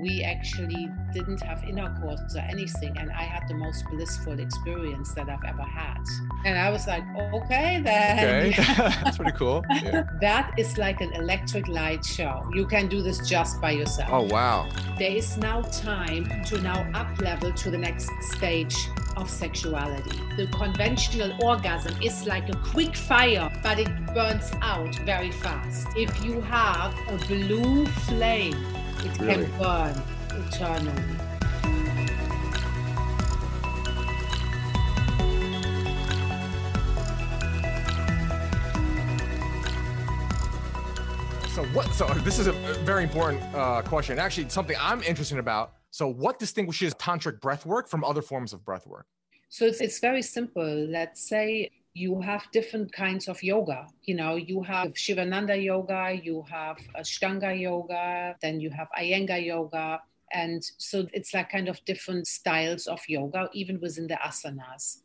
we actually didn't have intercourse or anything. And I had the most blissful experience that I've ever had. And I was like, okay, then. Okay, that's pretty cool. Yeah. That is like an electric light show. You can do this just by yourself. Oh, wow. There is now time to now up level to the next stage of sexuality. The conventional orgasm is like a quick fire, but it burns out very fast. If you have a blue flame, it Really? can burn eternally. So what? So this is a very important uh, question. Actually, something I'm interested about. So what distinguishes tantric breath work from other forms of breath work? So it's, it's very simple. Let's say you have different kinds of yoga. You know, you have Shivananda yoga, you have Ashtanga yoga, then you have Iyengar yoga. And so it's like kind of different styles of yoga, even within the asanas.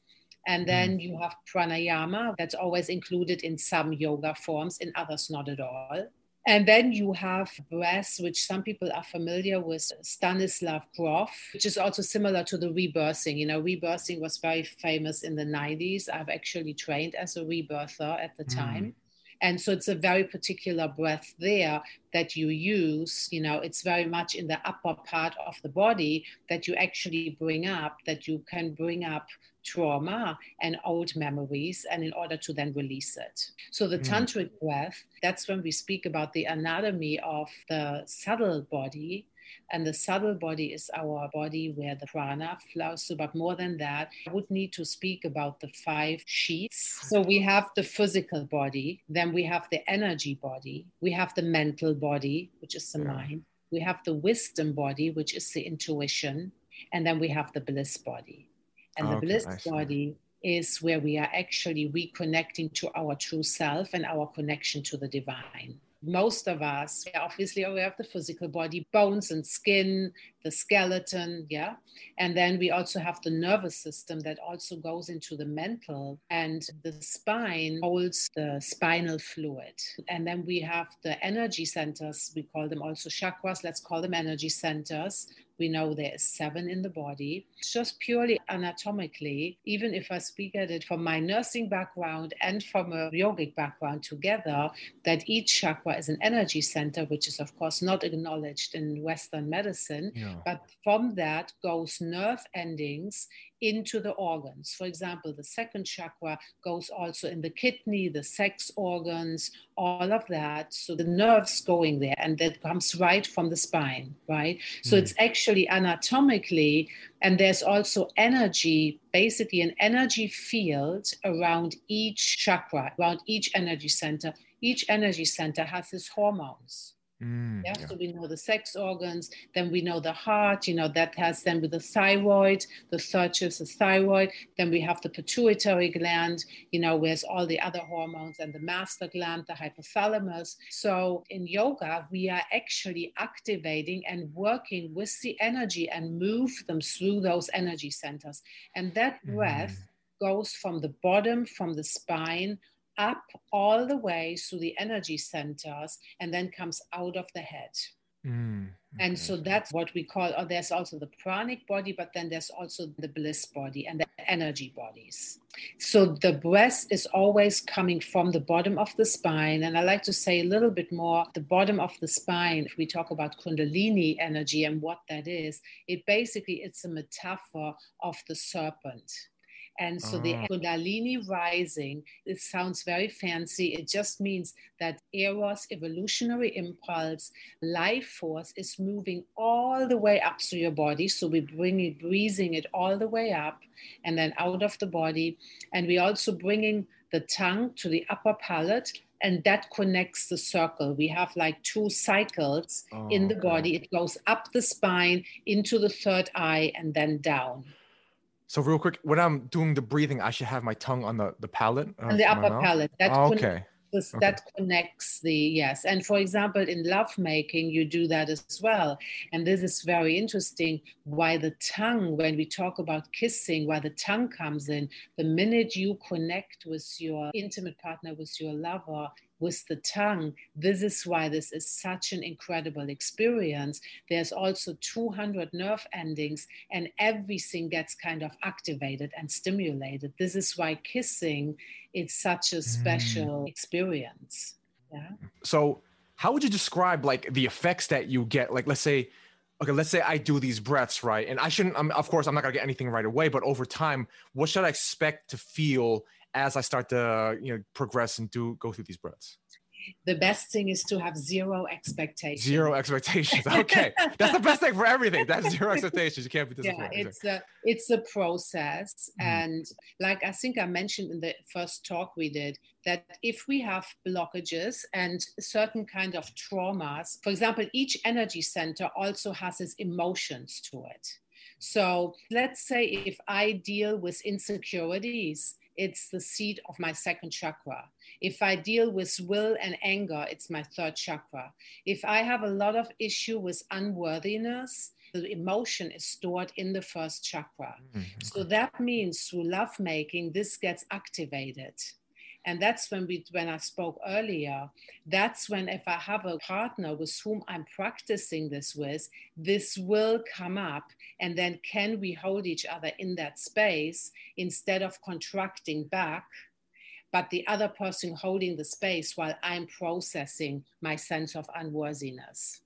And mm-hmm. then you have pranayama, that's always included in some yoga forms, in others, not at all. And then you have breath, which some people are familiar with, Stanislav Grof, which is also similar to the rebirthing. You know, rebirthing was very famous in the 90s. I've actually trained as a rebirther at the Mm. time. And so it's a very particular breath there that you use. You know, it's very much in the upper part of the body that you actually bring up, that you can bring up trauma and old memories, and in order to then release it. So the Mm. tantric breath, that's when we speak about the anatomy of the subtle body. And the subtle body is our body where the prana flows. So, but more than that, I would need to speak about the five sheets. So, we have the physical body, then we have the energy body, we have the mental body, which is the mind, we have the wisdom body, which is the intuition, and then we have the bliss body. And the Okay, bliss body is where we are actually reconnecting to our true self and our connection to the divine. Most of us, yeah, obviously, we have the physical body, bones and skin, the skeleton, yeah. And then we also have the nervous system that also goes into the mental, and the spine holds the spinal fluid. And then we have the energy centers, we call them also chakras, let's call them energy centers. We know there is seven in the body. Just purely anatomically, even if I speak at it from my nursing background and from a yogic background together, that each chakra is an energy center, which is, of course, not acknowledged in Western medicine. Yeah. But from that goes nerve endings into the organs. For example, the second chakra goes also in the kidney, the sex organs, all of that. So the nerves going there, and that comes right from the spine, right? So Mm. it's actually anatomically, and there's also energy, basically an energy field around each chakra, around each energy center. Each energy center has its hormones. Mm, Yeah, yeah. so we know the sex organs, then we know the heart, you know, that has then with the thyroid, the is the thyroid, then we have the pituitary gland, you know, where's all the other hormones and the master gland, the hypothalamus. So in yoga, we are actually activating and working with the energy and move them through those energy centers. And that breath goes from the bottom, from the spine, up all the way through the energy centers and then comes out of the head. Mm, And so that's what we call, or there's also the pranic body, but then there's also the bliss body and the energy bodies. So the breath is always coming from the bottom of the spine. And I like to say a little bit more the bottom of the spine, if we talk about Kundalini energy and what that is, it basically it's a metaphor of the serpent. And so the Ah. Kundalini rising, it sounds very fancy. It just means that Eros, evolutionary impulse, life force is moving all the way up through your body. So we bring it, breathing it all the way up and then out of the body. And we also bringing the tongue to the upper palate. And that connects the circle. We have like two cycles in Oh, the okay. body. It goes up the spine into the third eye and then down. So real quick, when I'm doing the breathing, I should have my tongue on the the palate. Uh, on the upper mouth? palate. That Oh, connects okay. this- Okay. that connects the yes and for example in lovemaking you do that as well and this is very interesting why the tongue when we talk about kissing why the tongue comes in the minute you connect with your intimate partner with your lover with the tongue. This is why this is such an incredible experience. There's also 200 nerve endings, and everything gets kind of activated and stimulated. This is why kissing is such a special mm. experience. Yeah. So, how would you describe like the effects that you get? Like, let's say, okay, let's say I do these breaths, right? And I shouldn't, I'm, of course, I'm not gonna get anything right away, but over time, what should I expect to feel as I start to, you know, progress and do go through these breaths? the best thing is to have zero expectations. Zero expectations. Okay, that's the best thing for everything. That's zero expectations. You can't be disappointed. Yeah, it's a it's a process, mm. and like I think I mentioned in the first talk we did, that if we have blockages and certain kind of traumas, for example, each energy center also has its emotions to it. So let's say if I deal with insecurities it's the seat of my second chakra. If I deal with will and anger, it's my third chakra. If I have a lot of issue with unworthiness, the emotion is stored in the first chakra. Mm-hmm. So that means through lovemaking, this gets activated and that's when we when i spoke earlier that's when if i have a partner with whom i'm practicing this with this will come up. And then can we hold each other in that space instead of contracting back but the other person holding the space while i'm processing my sense of unworthiness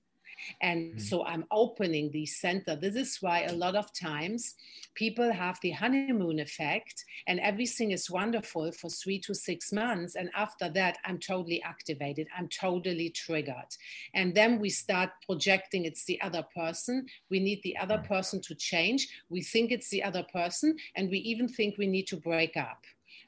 and mm-hmm. so I'm opening the center. This is why a lot of times people have the honeymoon effect and everything is wonderful for three to six months. And after that, I'm totally activated. I'm totally triggered. And then we start projecting it's the other person. We need the other person to change. We think it's the other person. And we even think we need to break up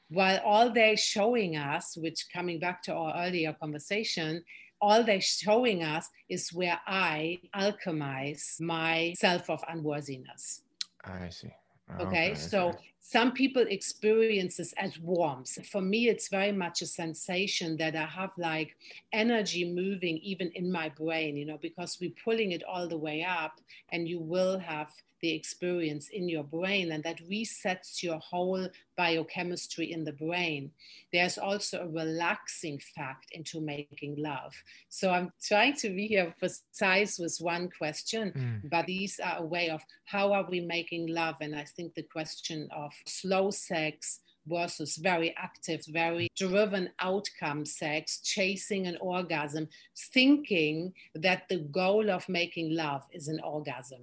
while all they're showing us, which coming back to our earlier conversation, all they're showing us is where I alchemize my self of unworthiness. I see. Okay, okay so some people experience this as warmth. For me, it's very much a sensation that I have like energy moving even in my brain, you know, because we're pulling it all the way up, and you will have the experience in your brain and that resets your whole biochemistry in the brain. There's also a relaxing fact into making love. So I'm trying to be here precise with one question, mm. but these are a way of how are we making love? And I think the question of slow sex, versus very active, very driven outcome sex, chasing an orgasm, thinking that the goal of making love is an orgasm.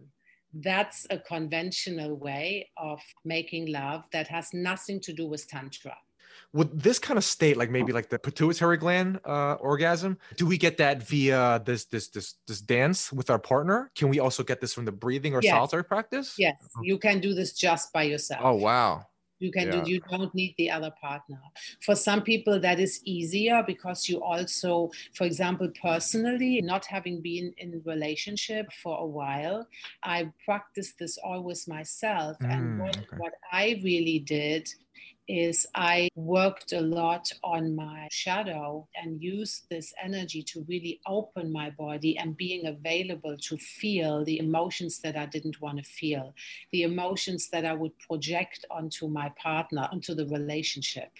That's a conventional way of making love that has nothing to do with tantra with this kind of state like maybe like the pituitary gland uh, orgasm do we get that via this this this this dance with our partner? Can we also get this from the breathing or yes. solitary practice? Yes. You can do this just by yourself. Oh wow. You can yeah. do you don't need the other partner. For some people that is easier because you also for example personally not having been in relationship for a while i practiced this always myself. Mm, and what, okay. what i really did is I worked a lot on my shadow and used this energy to really open my body and being available to feel the emotions that I didn't want to feel, the emotions that I would project onto my partner, onto the relationship.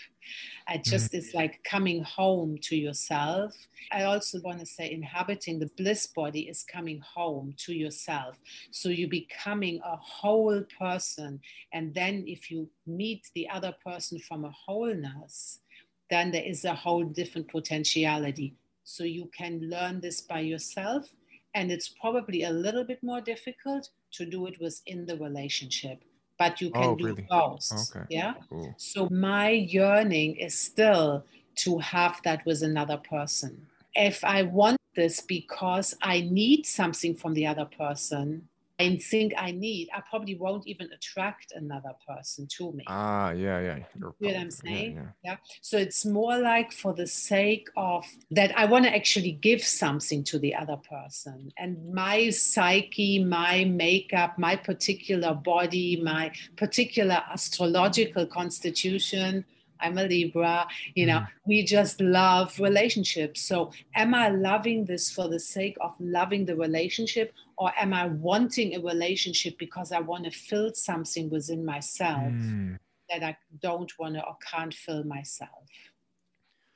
I mm-hmm. just, mm. it's like coming home to yourself. I also want to say inhabiting the bliss body is coming home to yourself. So you're becoming a whole person. And then if you meet the other person from a wholeness, then there is a whole different potentiality. So you can learn this by yourself. And it's probably a little bit more difficult to do it within the relationship but you can oh, do really? both. Okay. Yeah. Cool. So my yearning is still to have that with another person. If I want this because I need something from the other person, I think I need, I probably won't even attract another person to me. Ah, yeah, yeah. you know what I'm saying? Yeah, yeah. yeah. So it's more like for the sake of that, I want to actually give something to the other person. And my psyche, my makeup, my particular body, my particular astrological constitution, I'm a Libra, you know, mm. we just love relationships. So, am I loving this for the sake of loving the relationship, or am I wanting a relationship because I want to fill something within myself mm. that I don't want to or can't fill myself?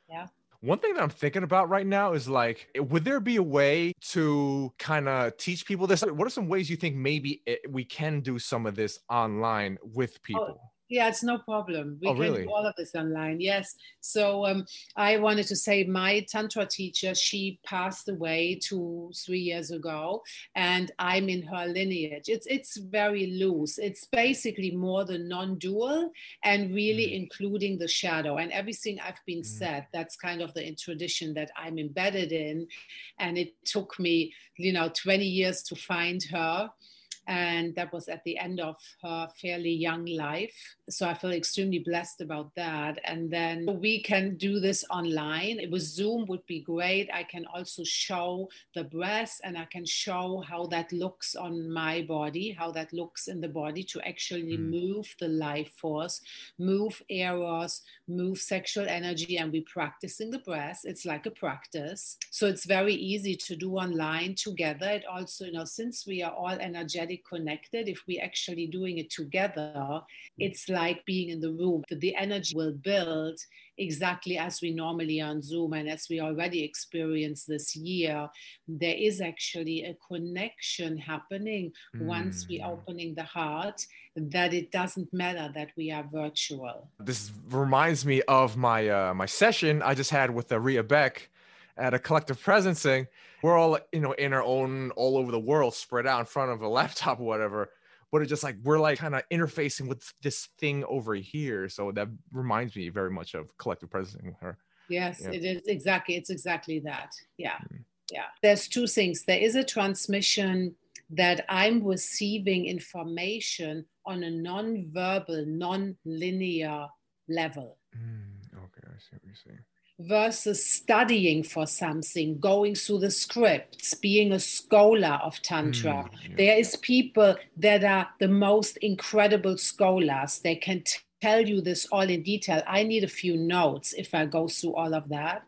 Yeah. One thing that I'm thinking about right now is like, would there be a way to kind of teach people this? What are some ways you think maybe it, we can do some of this online with oh, people? Oh yeah, it's no problem. We oh, can really? do all of this online. Yes. So um, I wanted to say my Tantra teacher, she passed away two, three years ago, and I'm in her lineage. It's it's very loose. It's basically more the non-dual and really mm. including the shadow and everything I've been mm. said. That's kind of the tradition that I'm embedded in. And it took me, you know, 20 years to find her and that was at the end of her fairly young life. So I feel extremely blessed about that. And then we can do this online. It was Zoom would be great. I can also show the breast and I can show how that looks on my body, how that looks in the body to actually mm. move the life force, move eros, move sexual energy, and we practice in the breast. It's like a practice. So it's very easy to do online together. It also, you know, since we are all energetic connected, if we're actually doing it together, it's like being in the room. The energy will build exactly as we normally on Zoom and as we already experienced this year. There is actually a connection happening mm. once we opening the heart that it doesn't matter that we are virtual. This reminds me of my uh, my session I just had with the Ria Baeck at a collective presencing we're all you know in our own all over the world spread out in front of a laptop or whatever. But it's just like we're like kind of interfacing with this thing over here. So that reminds me very much of collective presencing with her. Yes it is exactly it's exactly that. Yeah. Mm-hmm. yeah. There's two things. There is a transmission that i'm receiving information on a non-verbal non-linear level. Mm, okay i see what you're saying versus studying for something, going through the scripts, being a scholar of Tantra. Mm, yeah. There is people that are the most incredible scholars. They can tell you this all in detail. I need a few notes if I go through all of that.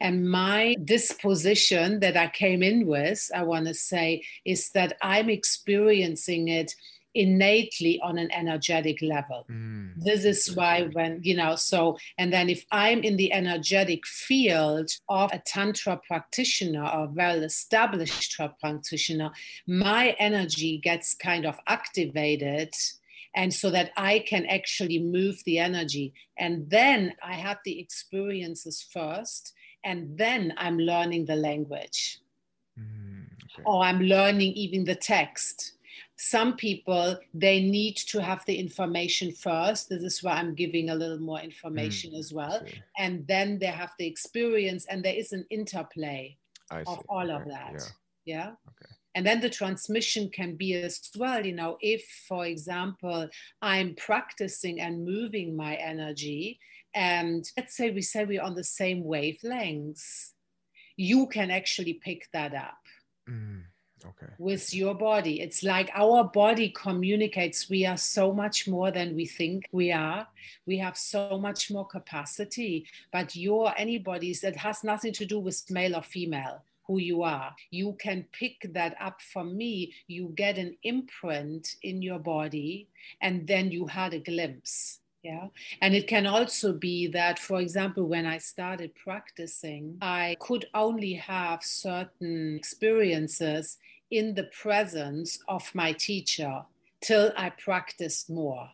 And my disposition that I came in with, I want to say, is that I'm experiencing it innately on an energetic level. Mm. This is why when, you know, so, and then if I'm in the energetic field of a Tantra practitioner or well established Tantra practitioner, my energy gets kind of activated and so that I can actually move the energy. And then I had the experiences first, and then I'm learning the language. Mm, okay. Or I'm learning even the text some people they need to have the information first. This is why i'm giving a little more information mm, as well. and then they have the experience and there is an interplay of all okay. of that. Yeah, yeah? Okay. and then the transmission can be as well you know if for example i'm practicing and moving my energy and let's say we say we're on the same wavelengths you can actually pick that up. Mm okay. with your body. It's like our body communicates. We are so much more than we think we are. We have so much more capacity. But your anybody's that has nothing to do with male or female who you are. You can pick that up from me. You get an imprint in your body, and then you had a glimpse yeah. And it can also be that, for example, when I started practicing, I could only have certain experiences in the presence of my teacher till I practiced more.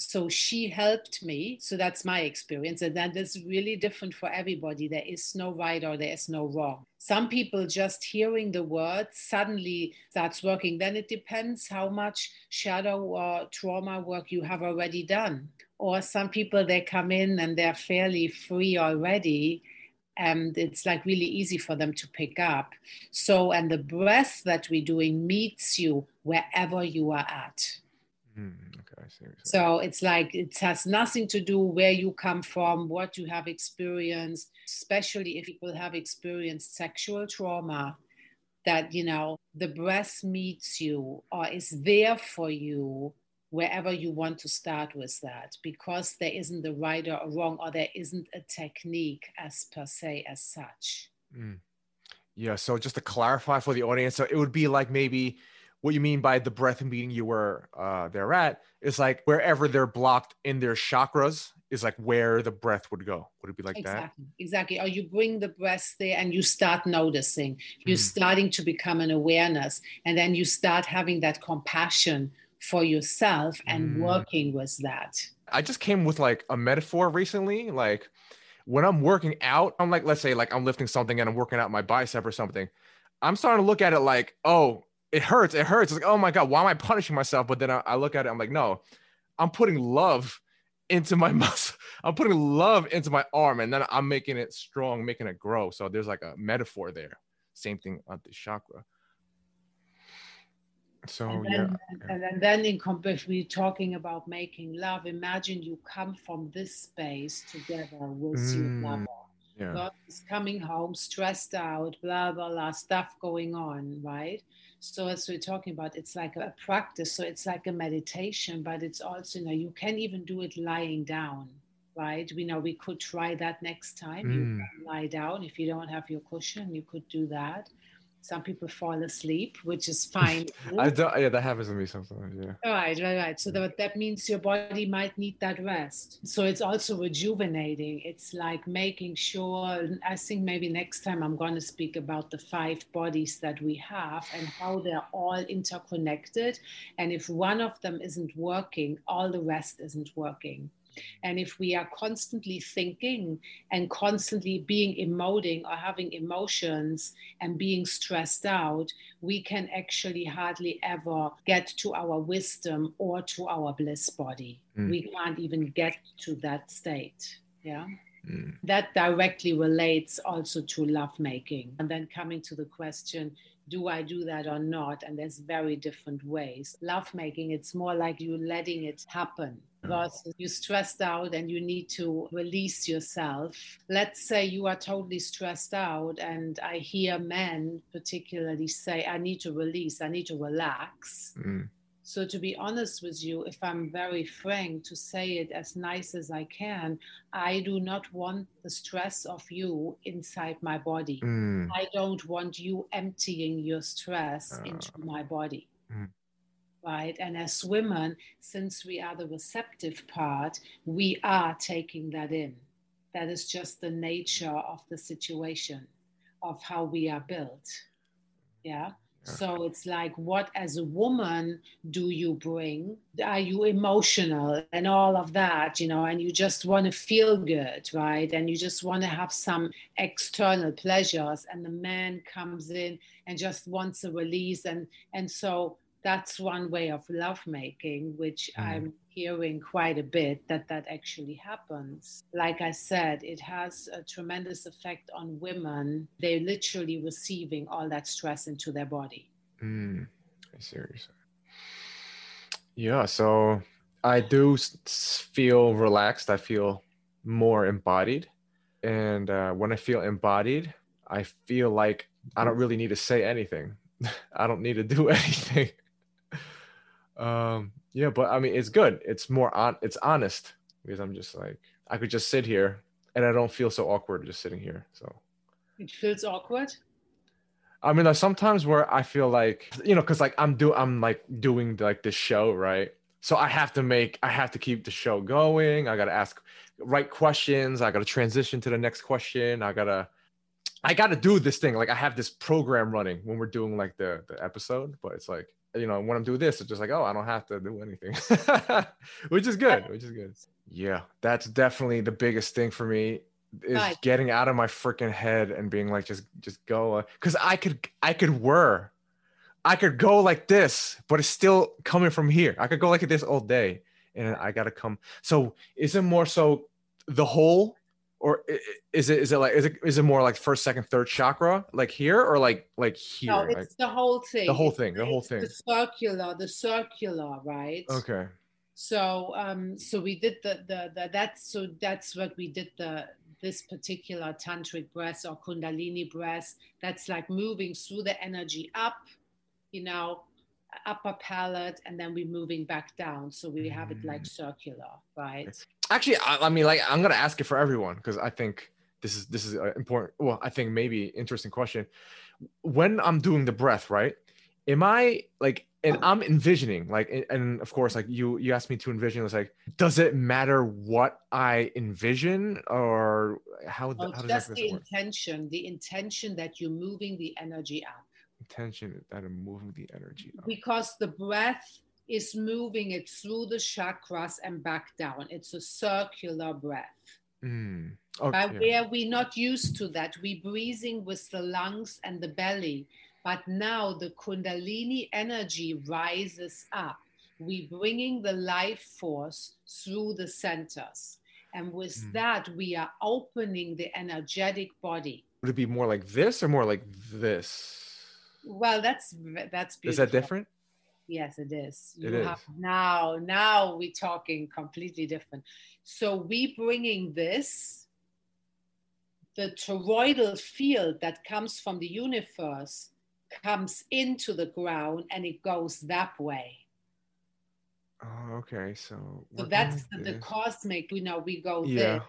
So she helped me. So that's my experience. And that is really different for everybody. There is no right or there is no wrong. Some people just hearing the words suddenly starts working. Then it depends how much shadow or trauma work you have already done. Or some people, they come in and they're fairly free already and it's like really easy for them to pick up. So, and the breath that we're doing meets you wherever you are at. Mm, so it's like it has nothing to do where you come from, what you have experienced, especially if people have experienced sexual trauma. That you know the breast meets you or is there for you wherever you want to start with that because there isn't a right or wrong or there isn't a technique as per se as such mm. yeah so just to clarify for the audience so it would be like maybe what you mean by the breath meeting you were uh, they're at is like wherever they're blocked in their chakras is like where the breath would go. Would it be like exactly, that? Exactly. Or you bring the breath there and you start noticing. You're mm. starting to become an awareness. And then you start having that compassion for yourself and mm. working with that. I just came with like a metaphor recently. Like when I'm working out, I'm like, let's say like I'm lifting something and I'm working out my bicep or something. I'm starting to look at it like, oh, it hurts. It hurts. It's like, oh my God, why am I punishing myself? But then I, I look at it, I'm like, no, I'm putting love into my muscle. I'm putting love into my arm and then I'm making it strong, making it grow. So there's like a metaphor there. Same thing on the chakra. So and then, yeah. And then, then in if we're talking about making love, imagine you come from this space together with mm, your lover. Yeah. God is coming home stressed out, blah blah blah, stuff going on, right? So as we're talking about, it's like a practice. So it's like a meditation, but it's also, you know, you can even do it lying down, right? We know we could try that next time. Mm. You lie down. If you don't have your cushion, you could do that. Some people fall asleep, which is fine. I don't, yeah, that happens to me sometimes. Yeah. All right, right, right. So that, that means your body might need that rest. So it's also rejuvenating. It's like making sure. I think maybe next time I'm going to speak about the five bodies that we have and how they're all interconnected. And if one of them isn't working, all the rest isn't working. And if we are constantly thinking and constantly being emoting or having emotions and being stressed out, we can actually hardly ever get to our wisdom or to our bliss body. Mm. We can't even get to that state. Yeah. Mm. That directly relates also to lovemaking. And then coming to the question, do I do that or not? And there's very different ways. Lovemaking, it's more like you letting it happen because you're stressed out and you need to release yourself. Let's say you are totally stressed out, and I hear men particularly say, I need to release, I need to relax. Mm. So, to be honest with you, if I'm very frank to say it as nice as I can, I do not want the stress of you inside my body. Mm. I don't want you emptying your stress uh. into my body. Mm. Right. And as women, since we are the receptive part, we are taking that in. That is just the nature of the situation, of how we are built. Yeah. So it's like, what as a woman do you bring? Are you emotional and all of that, you know, and you just want to feel good, right? And you just want to have some external pleasures, and the man comes in and just wants a release. And and so that's one way of lovemaking, which mm. I'm hearing quite a bit that that actually happens. Like I said, it has a tremendous effect on women. They're literally receiving all that stress into their body. Mm, I see what you're saying. Yeah, so I do feel relaxed. I feel more embodied. And uh, when I feel embodied, I feel like I don't really need to say anything. I don't need to do anything. Um, yeah, but I mean, it's good. It's more on. It's honest because I'm just like I could just sit here and I don't feel so awkward just sitting here. So it feels awkward. I mean, there's sometimes where I feel like you know, cause like I'm do I'm like doing like this show, right? So I have to make I have to keep the show going. I gotta ask right questions. I gotta transition to the next question. I gotta I gotta do this thing. Like I have this program running when we're doing like the the episode, but it's like you know when I'm doing this, it's just like oh I don't have to do anything, which is good, which is good. Yeah, that's definitely the biggest thing for me is getting out of my freaking head and being like just just go because uh, I could I could whir. I could go like this, but it's still coming from here. I could go like this all day, and I gotta come. So is it more so the whole or is it is it like is it is it more like first second third chakra like here or like like here? No it's like, the whole thing. the whole thing the whole thing the circular the circular right? Okay. So um so we did the the, the that's so that's what we did the this particular tantric breath or kundalini breath that's like moving through the energy up you know upper palate and then we're moving back down. So we have it like mm. circular right actually I, I mean like i'm gonna ask it for everyone because i think this is this is uh, important well i think maybe interesting question when i'm doing the breath right am I like, and I'm envisioning like, and of course, like you, you asked me to envision. It's like, does it matter what I envision or how, Oh, how does just that the work? intention, the intention that you're moving the energy up. Intention that I'm moving the energy. Up. because the breath is moving it through the chakras and back down. It's a circular breath. Mm. Okay. By where we're not used to that, we're breathing with the lungs and the belly. But now the Kundalini energy rises up. We're bringing the life force through the centers. And with Mm. that, we are opening the energetic body. Would it be more like this or more like this? Well, that's that's beautiful. Is that different? Yes, it is. It You is. now, now we're talking completely different. So we bringing this, the toroidal field that comes from the universe comes into the ground and it goes that way. Oh, okay. So, So that's the, the cosmic, you know, we go Yeah. this.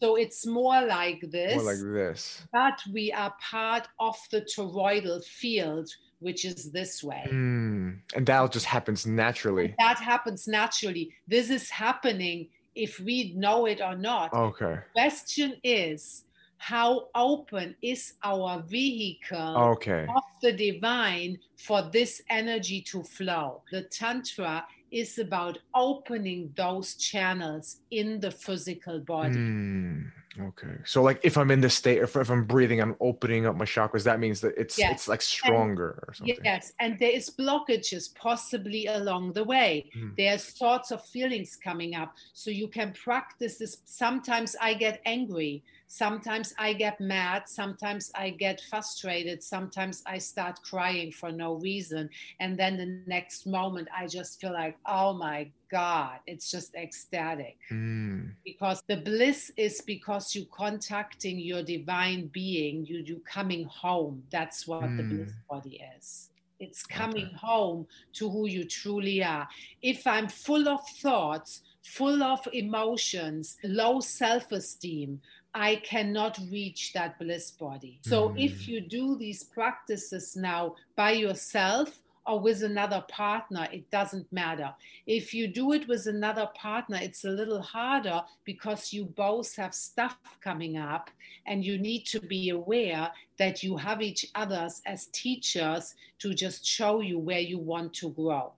So it's more like this, More like this. but we are part of the toroidal field, which is this way. Mm. And that just happens naturally. that happens naturally. This is happening if we know it or not. Okay. Question is, how open is our vehicle Okay. of the divine for this energy to flow? The Tantra is about opening those channels in the physical body. Mm, okay. So like if I'm in this state, if, if I'm breathing, I'm opening up my chakras, that means that it's Yes. it's like stronger or something. Yes, and there is blockages possibly along the way. Mm. There's thoughts of feelings coming up. So you can practice this. Sometimes I get angry. Sometimes I get mad. Sometimes I get frustrated. Sometimes I start crying for no reason. And then the next moment I just feel like, oh my God, it's just ecstatic Mm, because the bliss is because you contacting your divine being you you coming home that's what the Mm. bliss body is it's coming home to who you truly are if i'm full of thoughts full of emotions low self-esteem i cannot reach that bliss body so Mm. if you do these practices now by yourself or with another partner, it doesn't matter. If you do it with another partner, it's a little harder because you both have stuff coming up and you need to be aware that you have each others as teachers to just show you where you want to grow.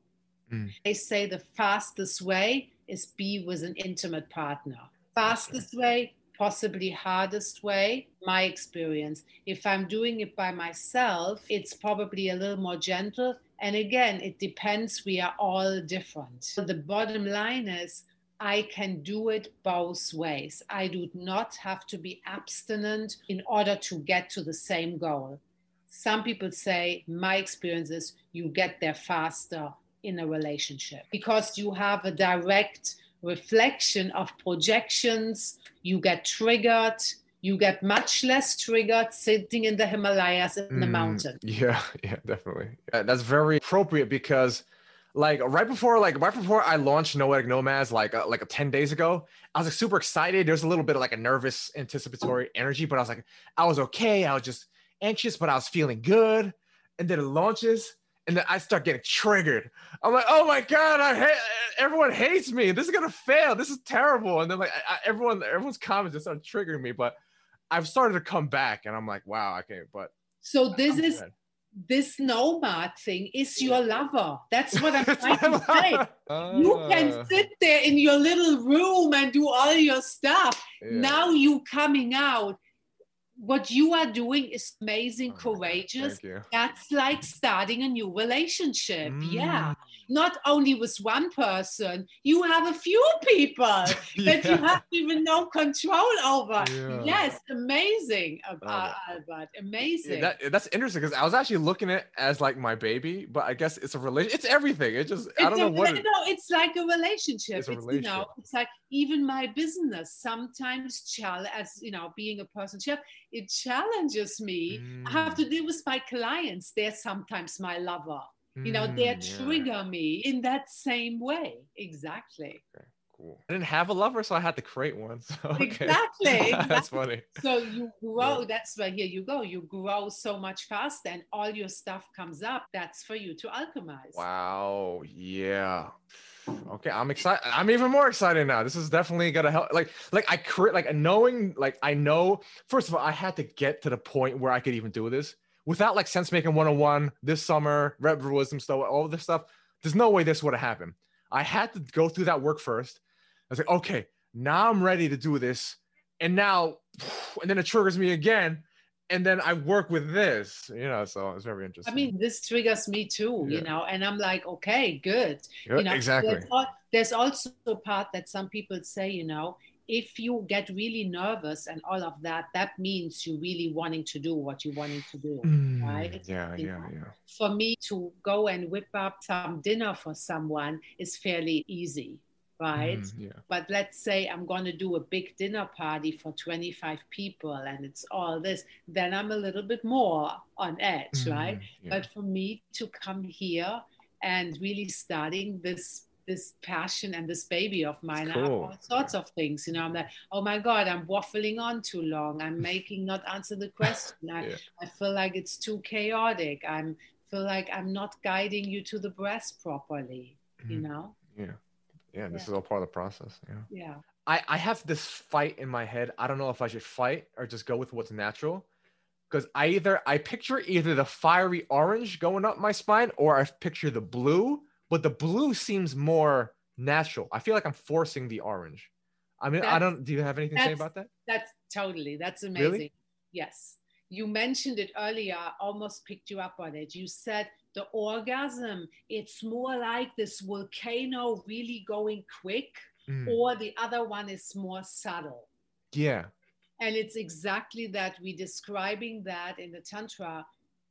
Mm. They say the fastest way is be with an intimate partner. Fastest way, possibly hardest way, my experience. If I'm doing it by myself, it's probably a little more gentle. And again, it depends. We are all different. So the bottom line is, I can do it both ways. I do not have to be abstinent in order to get to the same goal. Some people say, my experience is you get there faster in a relationship because you have a direct reflection of projections. You get triggered. You get much less triggered sitting in the Himalayas in the mm, mountain. Yeah, yeah, definitely. Yeah, that's very appropriate because like right before like right before I launched Noetic Nomads like uh, like 10 days ago, I was like super excited. There's a little bit of like a nervous anticipatory energy, but I was like I was okay. I was just anxious, but I was feeling good. And then it launches and then I start getting triggered. I'm like, oh my god, I hate everyone hates me. This is gonna fail. This is terrible. And then like I, everyone, everyone's comments just started triggering me. But I've started to come back, and I'm like, wow, I can't. But So this I'm is good. this nomad thing is your lover. That's what I'm trying to say. You Ah, can sit there in your little room and do all your stuff. yeah. Now you coming out. What you are doing is amazing, Oh God, courageous. That's like starting a new relationship. Yeah. Mm. Not only with one person, you have a few people that you have even no control over. Yeah. Yes, amazing, uh, Albert. Yeah, Amazing. that, that's interesting because I was actually looking at it as like my baby, but I guess it's a relation. It's everything. It just I don't It's know a, what. It, no, it's like a relationship. It's a you know, relationship. it's like even my business sometimes challenge as you know, being a person chef, it challenges me. I have to deal with my clients. They're sometimes my lover. You know, they Mm, yeah. trigger me in that same way. Exactly. cool. I didn't have a lover, so I had to create one. So, okay. Exactly. that's funny. So you grow, that's where here you go. You grow so much faster and all your stuff comes up. That's for you to alchemize. Wow. Yeah. Okay, I'm excited. I'm even more excited now. This is definitely gonna help. Like, like I create, like knowing, like I know. First of all, I had to get to the point where I could even do this without like sense making 101 this summer, Rebel Wisdom stuff, all this stuff. There's no way this would have happened. I had to go through that work first. I was like, okay, now I'm ready to do this. And now, and then it triggers me again. And then I work with this, you know, so it's very interesting. I mean, this triggers me too, yeah. you know, and I'm like, okay, good. You know, exactly. There's, there's also a part that some people say, you know, if you get really nervous and all of that, that means you're really wanting to do what you're wanting to do, mm, right? Yeah, you yeah, know? yeah. For me to go and whip up some dinner for someone is fairly easy, right? Mm, yeah. But let's say I'm going to do a big dinner party for 25 people and it's all this, then I'm a little bit more on edge, Mm, right? yeah. But for me to come here and really starting this this passion and this baby of mine. Cool. all sorts of things. You know, I'm like, oh my God, I'm waffling on too long. I'm making not answer the question. I. I feel like it's too chaotic. I'm feel like I'm not guiding you to the breast properly. You Mhm. know? Yeah. Yeah. This Yeah. is all part of the process. Yeah. Yeah. I, I have this fight in my head. I don't know if I should fight or just go with what's natural. Because I either I picture either the fiery orange going up my spine or I picture the blue, but the blue seems more natural. I feel like I'm forcing the orange. I mean, I don't do you have anything to say about that? That's totally, that's amazing. Really? amazing. Yes. You mentioned it earlier, I almost picked you up on it. You said the orgasm, it's more like this volcano really going quick, Mm, or the other one is more subtle. yeah. And it's exactly that we describing that in the Tantra.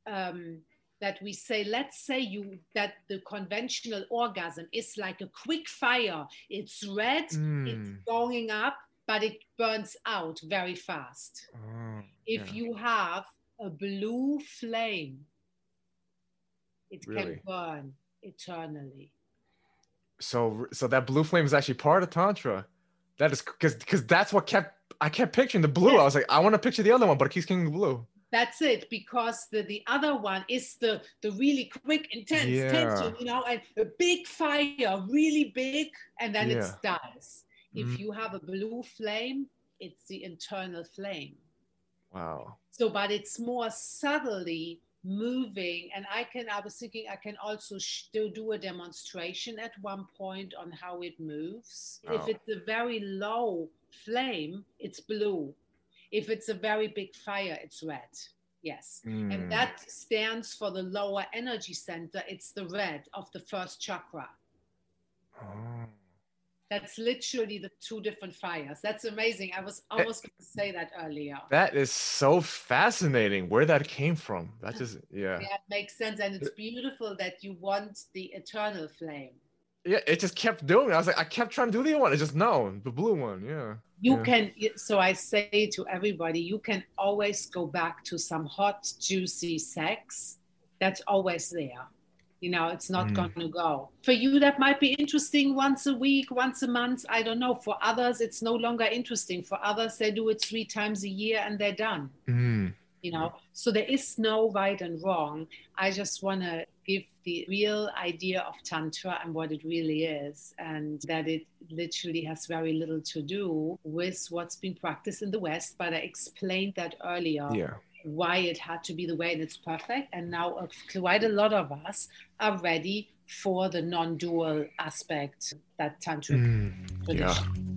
Um, that we say, let's say you that the conventional orgasm is like a quick fire. It's red, it's Mm. going up, but it burns out very fast. Oh, If yeah. you have a blue flame, it Really? can burn eternally. so so that blue flame is actually part of tantra that is because because that's what kept i kept picturing the blue i was like i want to picture the other one but it keeps getting blue That's it, because the, the other one is the, the really quick, intense Yeah. tension, you know, and a big fire, really big, and then Yeah. it dies. If Mm. you have a blue flame, it's the internal flame. wow So, but it's more subtly moving. And I can, I was thinking, I can also still do a demonstration at one point on how it moves. If Oh. it's a very low flame, it's blue. If it's a very big fire, it's red. Yes. Mm. And that stands for the lower energy center. It's the red of the first chakra. Oh. That's literally the two different fires. That's amazing. I was eh. almost going to say that earlier. that is so fascinating where that came from that just yeah Yeah, it makes sense. And it's eh. beautiful that you want the eternal flame. yeah it just kept doing it i was like i kept trying to do the other one it's just no the blue one yeah You Yeah. can, so I say to everybody, you can always go back to some hot, juicy sex. That's always there. You know, it's not Mm. going to go. For you, that might be interesting once a week, once a month. I don't know. For others, it's no longer interesting. For others, they do it three times a year and they're done. Mm. you know so there is no right and wrong i just want to give the real idea of tantra and what it really is and that it literally has very little to do with what's been practiced in the west but i explained that earlier yeah why it had to be the way and it's perfect and now uh, quite a lot of us are ready for the non-dual aspect that tantric Mm. yeah tradition